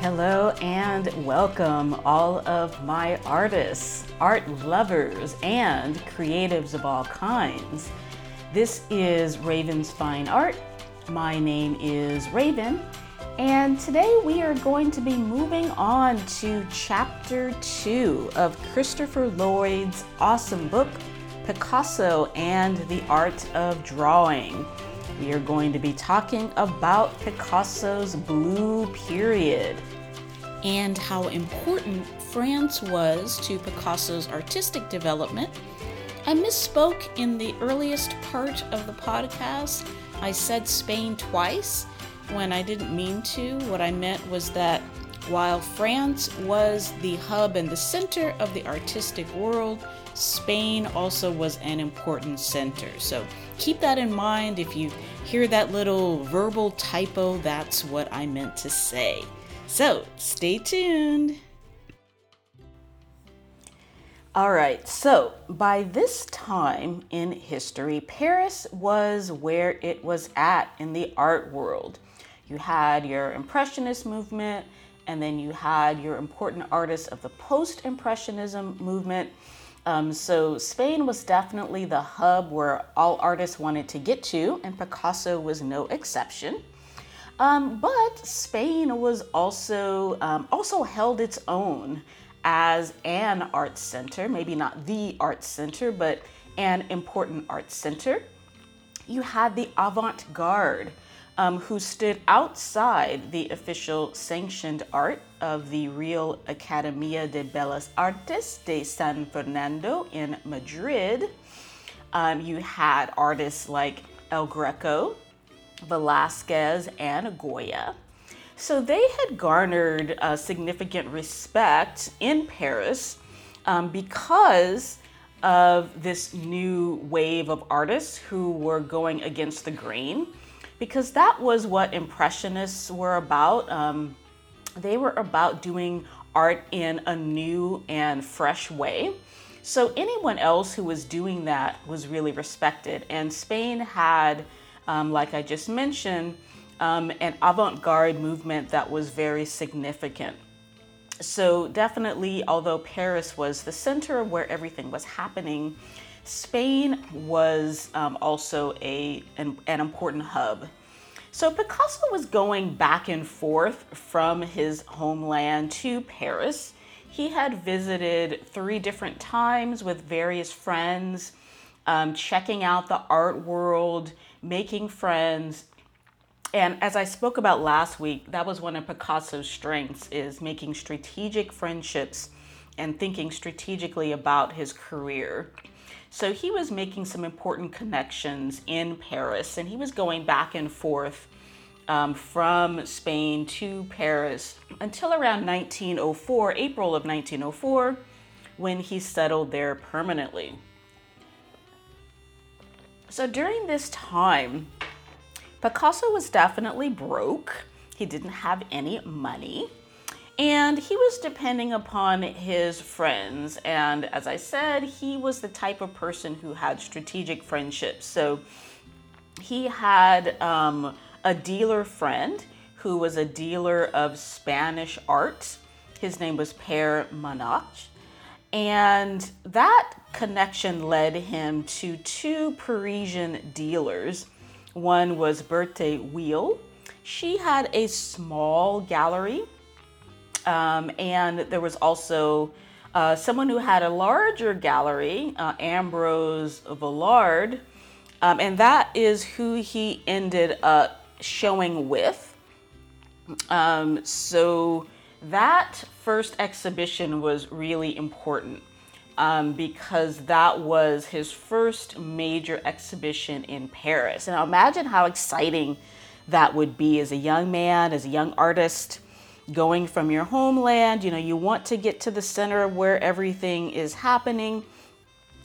Hello and welcome, all of my artists, art lovers, and creatives of all kinds. This is Raven's Fine Art. My name is Raven, and today we are going to be moving on to chapter two of Christopher Lloyd's awesome book, Picasso and the Art of Drawing. We are going to be talking about Picasso's blue period and how important France was to Picasso's artistic development. I misspoke in the earliest part of the podcast. I said Spain twice when I didn't mean to. What I meant was that while France was the hub and the center of the artistic world, Spain also was an important center. So keep that in mind. If you hear that little verbal typo, that's what I meant to say. So stay tuned. All right, so by this time in history, Paris was where it was at in the art world. You had your Impressionist movement, and then you had your important artists of the Post Impressionism movement. Um, so Spain was definitely the hub where all artists wanted to get to, and Picasso was no exception. Um, but Spain was also um, also held its own as an art center, maybe not the art center, but an important art center. You had the avant-garde, um, who stood outside the official sanctioned art of the Real Academia de Bellas Artes de San Fernando in Madrid. Um, you had artists like El Greco, Velázquez, and Goya. So they had garnered uh, significant respect in Paris um, because of this new wave of artists who were going against the grain because that was what Impressionists were about. Um, they were about doing art in a new and fresh way. So anyone else who was doing that was really respected. And Spain had, um, like I just mentioned, um, an avant garde movement that was very significant. So, definitely, although Paris was the center of where everything was happening, Spain was um, also a, an, an important hub. So Picasso was going back and forth from his homeland to Paris. He had visited three different times with various friends, um, checking out the art world, making friends. And as I spoke about last week, that was one of Picasso's strengths is making strategic friendships and thinking strategically about his career. So he was making some important connections in Paris and he was going back and forth um, from Spain to Paris until around 1904, April of 1904, when he settled there permanently. So during this time, Picasso was definitely broke. He didn't have any money. And he was depending upon his friends. And as I said, he was the type of person who had strategic friendships. So he had um, a dealer friend who was a dealer of Spanish art. His name was Pere Manach. And that connection led him to two Parisian dealers. One was Berthe Weill. She had a small gallery um, and there was also uh, someone who had a larger gallery, uh, Ambrose Vollard, um, and that is who he ended up showing with. Um, so that first exhibition was really important um, because that was his first major exhibition in Paris. And imagine how exciting that would be as a young man, as a young artist going from your homeland. You know, you want to get to the center of where everything is happening,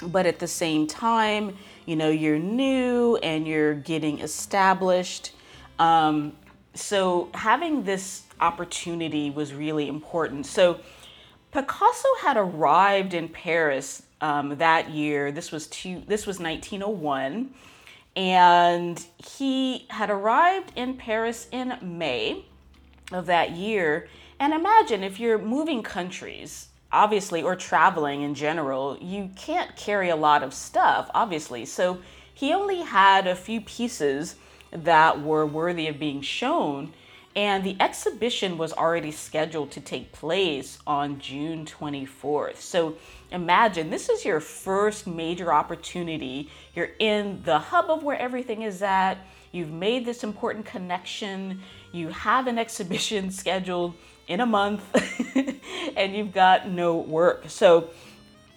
but at the same time, you know, you're new and you're getting established. Um, so having this opportunity was really important. So Picasso had arrived in Paris um, that year. This was two, this was 1901, and he had arrived in Paris in May of that year. And imagine if you're moving countries, obviously, or traveling in general, you can't carry a lot of stuff, obviously. So he only had a few pieces that were worthy of being shown. And the exhibition was already scheduled to take place on June 24th. So imagine this is your first major opportunity. You're in the hub of where everything is at. You've made this important connection. You have an exhibition scheduled in a month and you've got no work. So,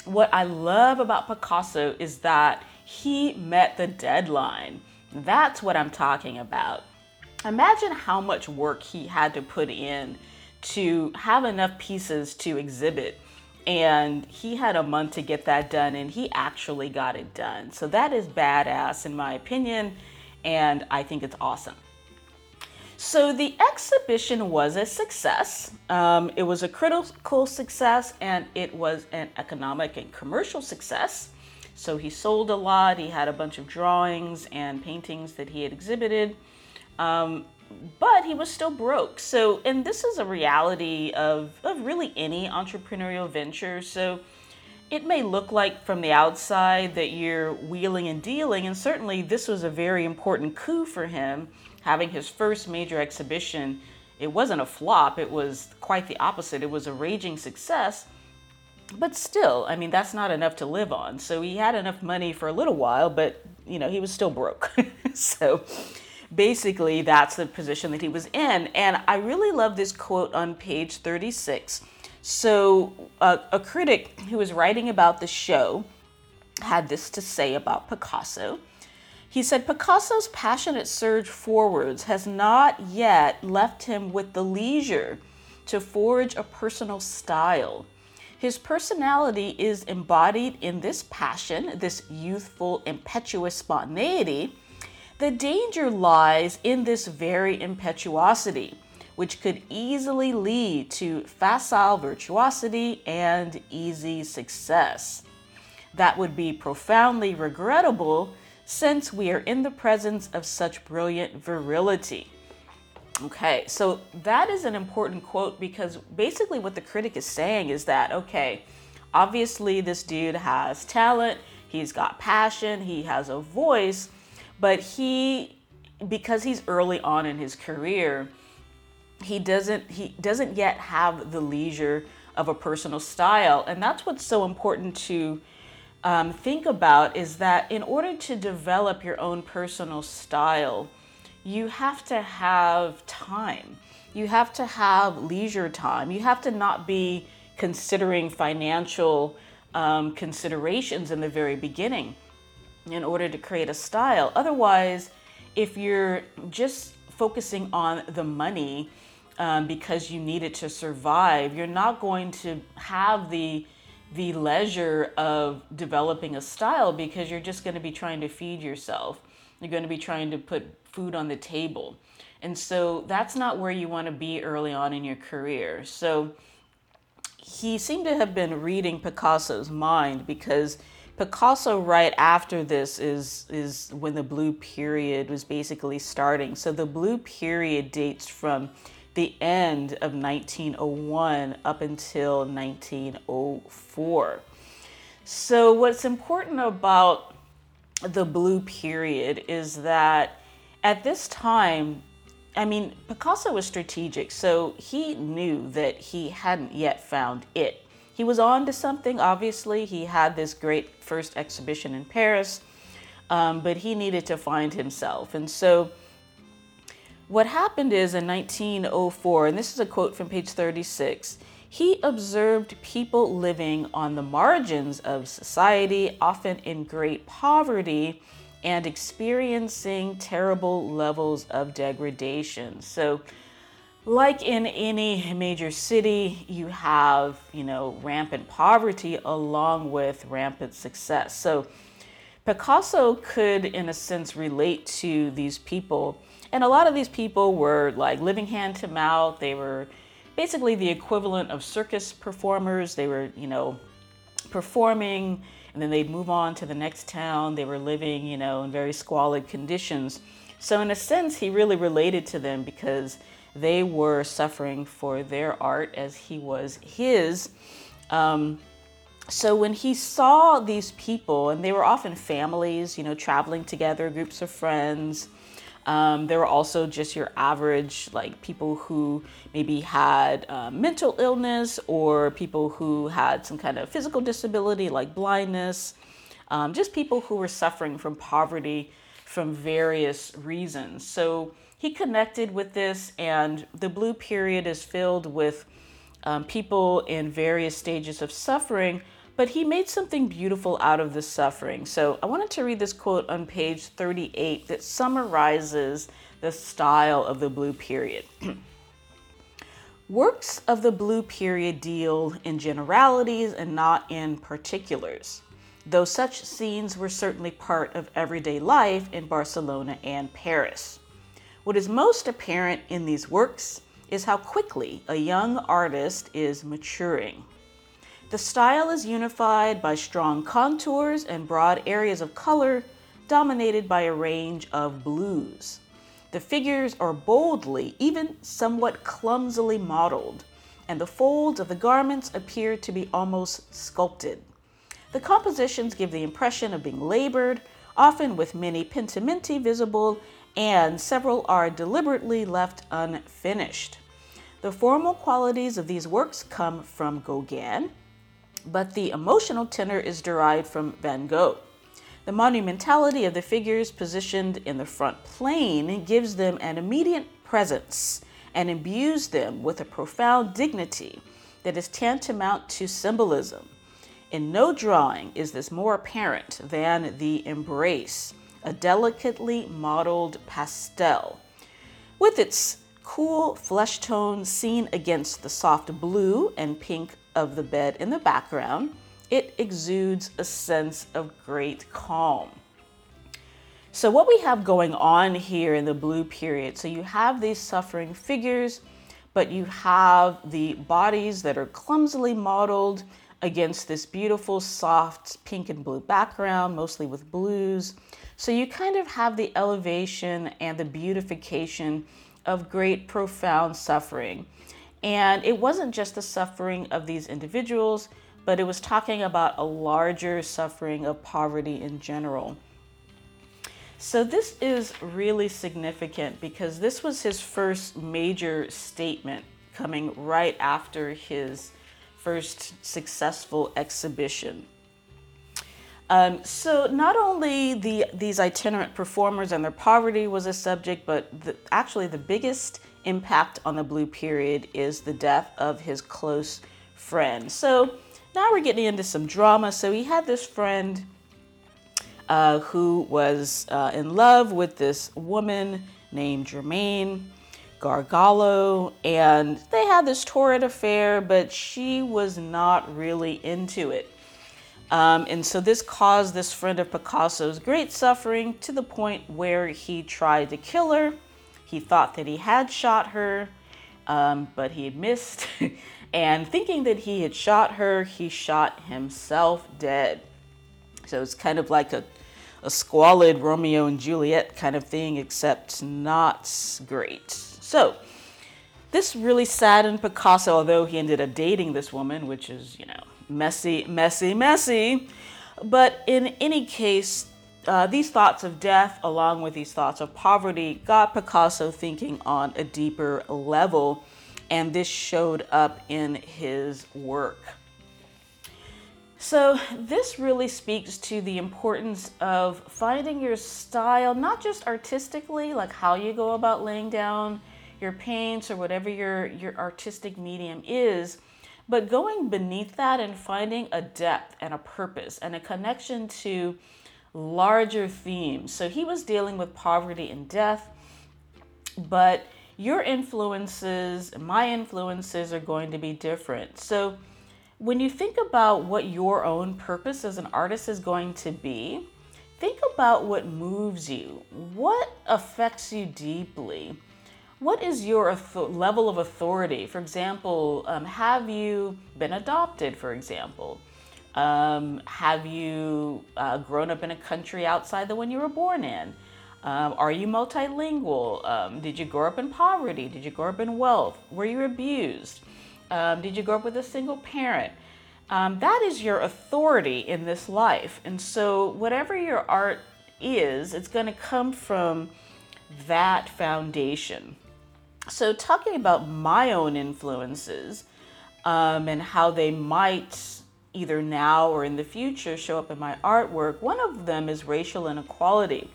what I love about Picasso is that he met the deadline. That's what I'm talking about. Imagine how much work he had to put in to have enough pieces to exhibit. And he had a month to get that done, and he actually got it done. So that is badass, in my opinion, and I think it's awesome. So the exhibition was a success. Um, it was a critical success and it was an economic and commercial success. So he sold a lot. He had a bunch of drawings and paintings that he had exhibited. Um, but he was still broke. So, and this is a reality of, of really any entrepreneurial venture. So, it may look like from the outside that you're wheeling and dealing, and certainly this was a very important coup for him having his first major exhibition, it wasn't a flop, it was quite the opposite. It was a raging success. But still, I mean, that's not enough to live on. So he had enough money for a little while, but, you know, he was still broke. so basically, that's the position that he was in. And I really love this quote on page 36. So, uh, a critic who was writing about the show had this to say about Picasso. He said Picasso's passionate surge forwards has not yet left him with the leisure to forge a personal style. His personality is embodied in this passion, this youthful, impetuous spontaneity. The danger lies in this very impetuosity, which could easily lead to facile virtuosity and easy success. That would be profoundly regrettable since we are in the presence of such brilliant virility. Okay, so that is an important quote because basically what the critic is saying is that, okay, obviously this dude has talent, he's got passion, he has a voice, but he, because he's early on in his career, he doesn't he doesn't yet have the leisure of a personal style and that's what's so important to um, think about is that in order to develop your own personal style, you have to have time. You have to have leisure time. You have to not be considering financial um, considerations in the very beginning in order to create a style. Otherwise, if you're just focusing on the money um, because you need it to survive, you're not going to have the the leisure of developing a style because you're just going to be trying to feed yourself. You're going to be trying to put food on the table. And so that's not where you want to be early on in your career. So he seemed to have been reading Picasso's mind because Picasso right after this is is when the blue period was basically starting. So the blue period dates from the end of 1901 up until 1904. So, what's important about the blue period is that at this time, I mean, Picasso was strategic, so he knew that he hadn't yet found it. He was on to something, obviously. He had this great first exhibition in Paris, um, but he needed to find himself. And so, what happened is in 1904, and this is a quote from page 36, he observed people living on the margins of society, often in great poverty, and experiencing terrible levels of degradation. So, like in any major city, you have, you know, rampant poverty along with rampant success. So, Picasso could, in a sense, relate to these people and a lot of these people were like living hand to mouth. They were basically the equivalent of circus performers. They were, you know, performing and then they'd move on to the next town. They were living, you know, in very squalid conditions. So, in a sense, he really related to them because they were suffering for their art as he was his. Um, so when he saw these people, and they were often families, you know, traveling together, groups of friends, um, there were also just your average, like people who maybe had uh, mental illness or people who had some kind of physical disability like blindness, um, just people who were suffering from poverty from various reasons. So he connected with this, and the blue period is filled with um, people in various stages of suffering but he made something beautiful out of the suffering. So I wanted to read this quote on page 38 that summarizes the style of the Blue Period. Works of the Blue Period deal in generalities and not in particulars, though such scenes were certainly part of everyday life in Barcelona and Paris. What is most apparent in these works is how quickly a young artist is maturing. The style is unified by strong contours and broad areas of color dominated by a range of blues. The figures are boldly, even somewhat clumsily modeled, and the folds of the garments appear to be almost sculpted. The compositions give the impression of being labored, often with many pentimenti visible, and several are deliberately left unfinished. The formal qualities of these works come from Gauguin, but the emotional tenor is derived from Van Gogh. The monumentality of the figures positioned in the front plane gives them an immediate presence and imbues them with a profound dignity that is tantamount to symbolism. In no drawing is this more apparent than the embrace, a delicately modeled pastel. With its cool flesh tone seen against the soft blue and pink of the bed in the background, it exudes a sense of great calm. So, what we have going on here in the blue period, so you have these suffering figures, but you have the bodies that are clumsily modeled against this beautiful, soft pink and blue background, mostly with blues. So, you kind of have the elevation and the beautification of great, profound suffering. And it wasn't just the suffering of these individuals, but it was talking about a larger suffering of poverty in general. So, this is really significant because this was his first major statement coming right after his first successful exhibition. Um, so, not only the, these itinerant performers and their poverty was a subject, but the, actually the biggest impact on the blue period is the death of his close friend. So now we're getting into some drama. So he had this friend uh, who was uh, in love with this woman named Germaine Gargallo, and they had this torrid affair, but she was not really into it. Um, and so this caused this friend of Picasso's great suffering to the point where he tried to kill her. He thought that he had shot her, um, but he had missed. and thinking that he had shot her, he shot himself dead. So it's kind of like a, a squalid Romeo and Juliet kind of thing, except not great. So this really saddened Picasso, although he ended up dating this woman, which is, you know, messy, messy, messy. But in any case, uh, these thoughts of death, along with these thoughts of poverty, got Picasso thinking on a deeper level, and this showed up in his work. So, this really speaks to the importance of finding your style, not just artistically, like how you go about laying down your paints or whatever your, your artistic medium is, but going beneath that and finding a depth and a purpose and a connection to larger themes. So he was dealing with poverty and death, but your influences, my influences are going to be different. So when you think about what your own purpose as an artist is going to be, think about what moves you, what affects you deeply. What is your level of authority? For example, um, have you been adopted, for example? Um, have you uh, grown up in a country outside the one you were born in? Um, are you multilingual? Um, did you grow up in poverty? Did you grow up in wealth? Were you abused? Um, did you grow up with a single parent? Um, that is your authority in this life. And so, whatever your art is, it's going to come from that foundation. So, talking about my own influences um, and how they might either now or in the future show up in my artwork, one of them is racial inequality.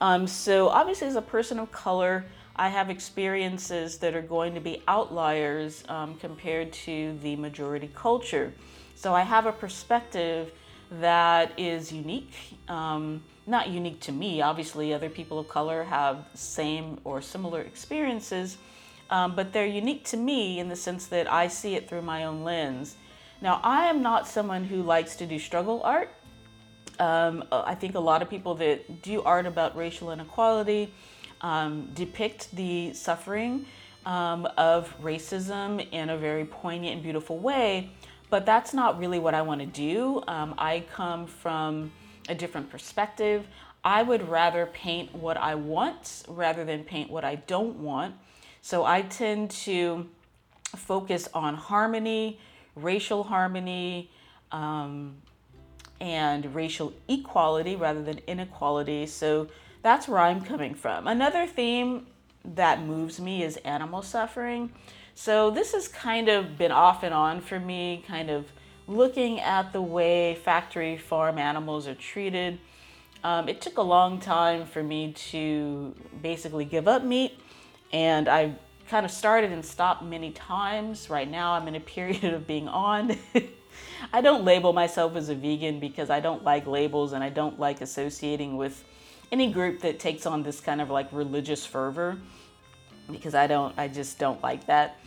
Um, so, obviously, as a person of color, I have experiences that are going to be outliers um, compared to the majority culture. So, I have a perspective that is unique. Um, not unique to me, obviously, other people of color have same or similar experiences, um, but they're unique to me in the sense that I see it through my own lens. Now, I am not someone who likes to do struggle art. Um, I think a lot of people that do art about racial inequality um, depict the suffering um, of racism in a very poignant and beautiful way, but that's not really what I want to do. Um, I come from a different perspective. I would rather paint what I want rather than paint what I don't want. So I tend to focus on harmony, racial harmony, um, and racial equality rather than inequality. So that's where I'm coming from. Another theme that moves me is animal suffering. So this has kind of been off and on for me, kind of looking at the way factory farm animals are treated. Um, it took a long time for me to basically give up meat, and I kind of started and stopped many times. Right now, I'm in a period of being on. I don't label myself as a vegan because I don't like labels and I don't like associating with any group that takes on this kind of like religious fervor because I don't, I just don't like that.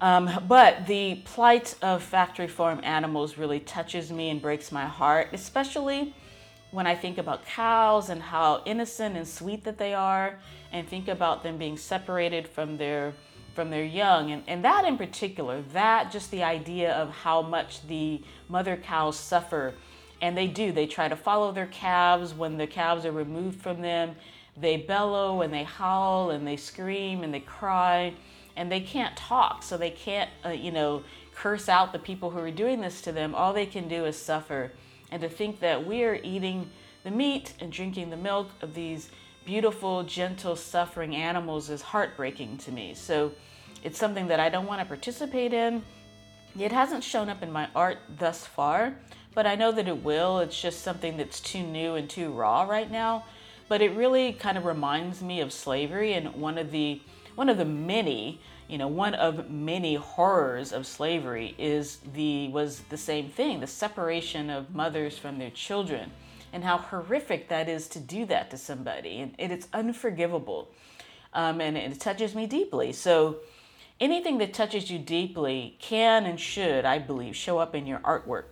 Um, but the plight of factory farm animals really touches me and breaks my heart, especially when I think about cows and how innocent and sweet that they are, and think about them being separated from their from their young and, and that in particular that just the idea of how much the mother cows suffer and they do they try to follow their calves when the calves are removed from them they bellow and they howl and they scream and they cry and they can't talk, so they can't, uh, you know, curse out the people who are doing this to them. All they can do is suffer. And to think that we are eating the meat and drinking the milk of these beautiful, gentle, suffering animals is heartbreaking to me. So it's something that I don't want to participate in. It hasn't shown up in my art thus far, but I know that it will. It's just something that's too new and too raw right now. But it really kind of reminds me of slavery and one of the one of the many, you know, one of many horrors of slavery is the was the same thing, the separation of mothers from their children and how horrific that is to do that to somebody. And it's unforgivable. Um, and it touches me deeply. So anything that touches you deeply can and should, I believe, show up in your artwork.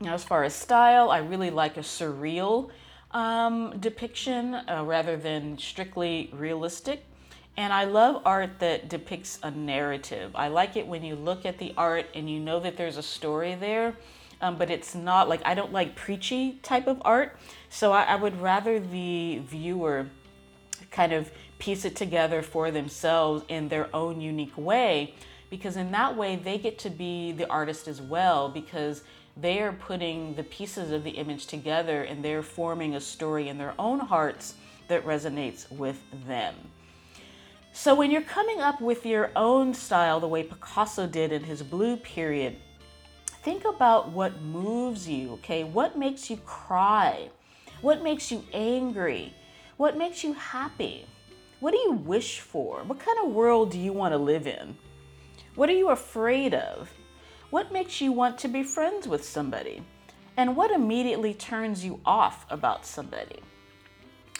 Now, as far as style, I really like a surreal um, depiction uh, rather than strictly realistic. And I love art that depicts a narrative. I like it when you look at the art and you know that there's a story there, um, but it's not like I don't like preachy type of art. So I, I would rather the viewer kind of piece it together for themselves in their own unique way, because in that way they get to be the artist as well, because they are putting the pieces of the image together and they're forming a story in their own hearts that resonates with them. So when you're coming up with your own style, the way Picasso did in his blue period, think about what moves you, okay? What makes you cry? What makes you angry? What makes you happy? What do you wish for? What kind of world do you want to live in? What are you afraid of? What makes you want to be friends with somebody? And what immediately turns you off about somebody?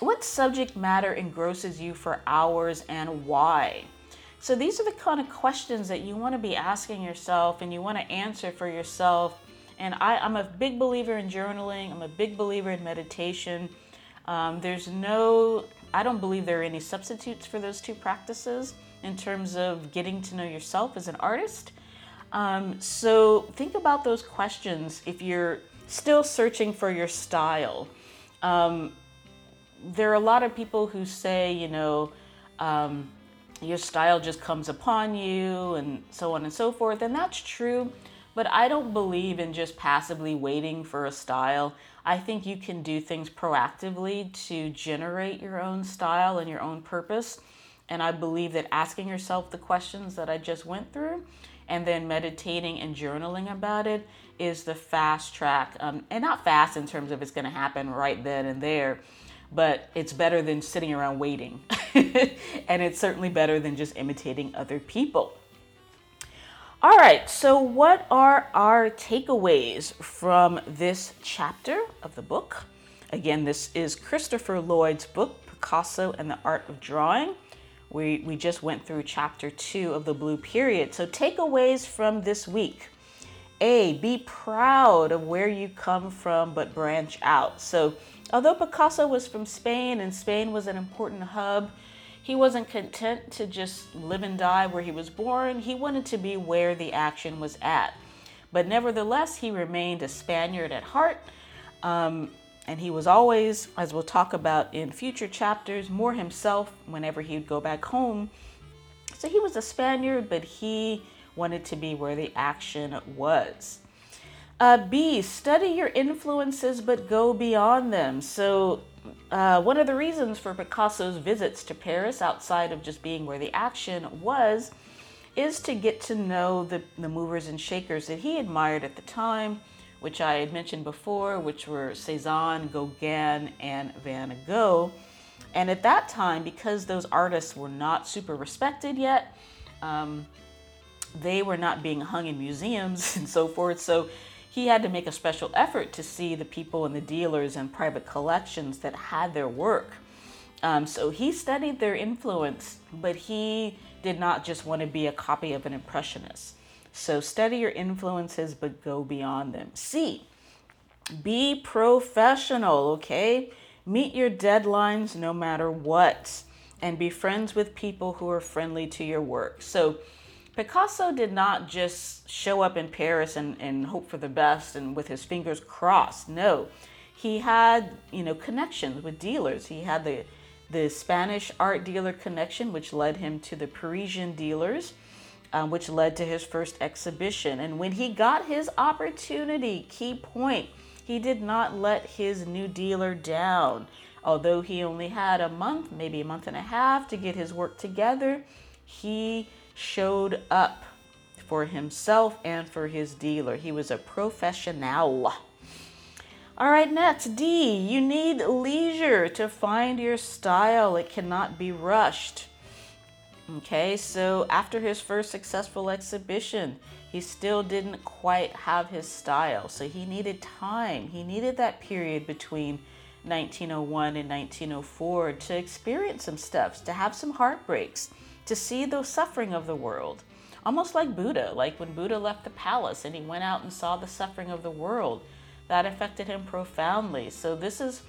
What subject matter engrosses you for hours and why? So, these are the kind of questions that you want to be asking yourself and you want to answer for yourself. And I, am a big believer in journaling, I'm a big believer in meditation. Um, there's no, I don't believe there are any substitutes for those two practices in terms of getting to know yourself as an artist. Um, so think about those questions if you're still searching for your style. Um, there are a lot of people who say, you know, um, your style just comes upon you and so on and so forth, and that's true. But I don't believe in just passively waiting for a style. I think you can do things proactively to generate your own style and your own purpose. And I believe that asking yourself the questions that I just went through and then meditating and journaling about it is the fast track. Um, and not fast in terms of it's going to happen right then and there, but it's better than sitting around waiting. and it's certainly better than just imitating other people. All right, so what are our takeaways from this chapter of the book? Again, this is Christopher Lloyd's book, Picasso and the Art of Drawing. We, we just went through chapter two of the Blue Period. So, takeaways from this week A, be proud of where you come from, but branch out. So, although Picasso was from Spain and Spain was an important hub, he wasn't content to just live and die where he was born. He wanted to be where the action was at. But nevertheless, he remained a Spaniard at heart. Um, and he was always, as we'll talk about in future chapters, more himself whenever he'd go back home. So he was a Spaniard, but he wanted to be where the action was. Uh, B, study your influences but go beyond them. So uh, one of the reasons for Picasso's visits to Paris, outside of just being where the action was, is to get to know the, the movers and shakers that he admired at the time, which I had mentioned before, which were Cezanne, Gauguin, and Van Gogh. And at that time, because those artists were not super respected yet, um, they were not being hung in museums and so forth. So he had to make a special effort to see the people and the dealers and private collections that had their work. Um, so he studied their influence, but he did not just want to be a copy of an impressionist. So study your influences, but go beyond them. C, be professional, okay? Meet your deadlines no matter what, and be friends with people who are friendly to your work. So Picasso did not just show up in Paris and, and hope for the best and with his fingers crossed. No, he had you know connections with dealers. He had the the Spanish art dealer connection, which led him to the Parisian dealers, um, which led to his first exhibition. And when he got his opportunity, key point, he did not let his new dealer down. Although he only had a month, maybe a month and a half to get his work together, he showed up for himself and for his dealer. He was a professional. All right, next, D. You need leisure to find your style. It cannot be rushed. Okay, so after his first successful exhibition, he still didn't quite have his style. So he needed time. He needed that period between 1901 and 1904 to experience some stuff, to have some heartbreaks to see the suffering of the world. Almost like Buddha, like when Buddha left the palace and he went out and saw the suffering of the world. That affected him profoundly. So this is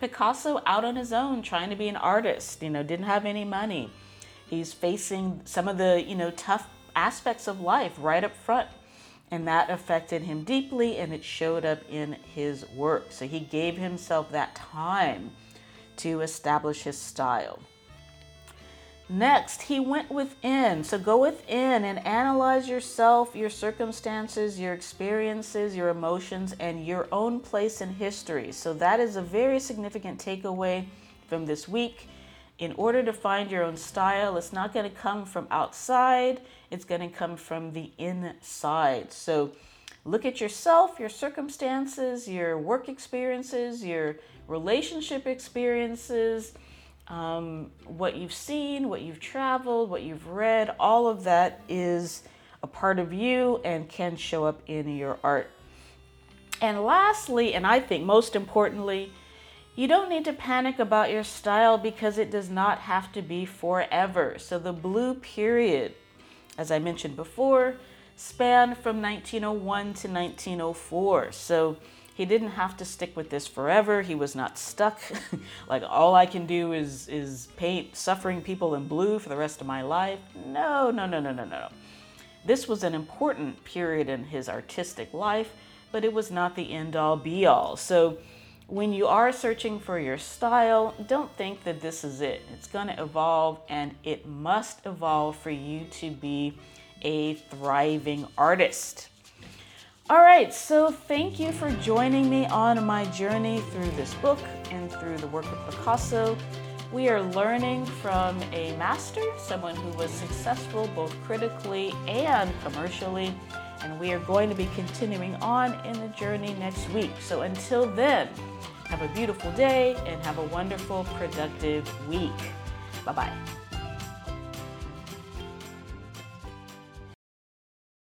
Picasso out on his own trying to be an artist, you know, didn't have any money. He's facing some of the, you know, tough aspects of life right up front. And that affected him deeply and it showed up in his work. So he gave himself that time to establish his style. Next, he went within. So go within and analyze yourself, your circumstances, your experiences, your emotions, and your own place in history. So that is a very significant takeaway from this week. In order to find your own style, it's not going to come from outside, it's going to come from the inside. So look at yourself, your circumstances, your work experiences, your relationship experiences um, what you've seen, what you've traveled, what you've read, all of that is a part of you and can show up in your art. And lastly, and I think most importantly, you don't need to panic about your style because it does not have to be forever. So the blue period, as I mentioned before, spanned from 1901 to 1904. So he didn't have to stick with this forever. He was not stuck. like all I can do is is paint suffering people in blue for the rest of my life. No, no, no, no, no, no. This was an important period in his artistic life, but it was not the end all be all. So when you are searching for your style, don't think that this is it. It's going to evolve and it must evolve for you to be a thriving artist. All right, so thank you for joining me on my journey through this book and through the work of Picasso. We are learning from a master, someone who was successful both critically and commercially, and we are going to be continuing on in the journey next week. So until then, have a beautiful day and have a wonderful, productive week. Bye bye.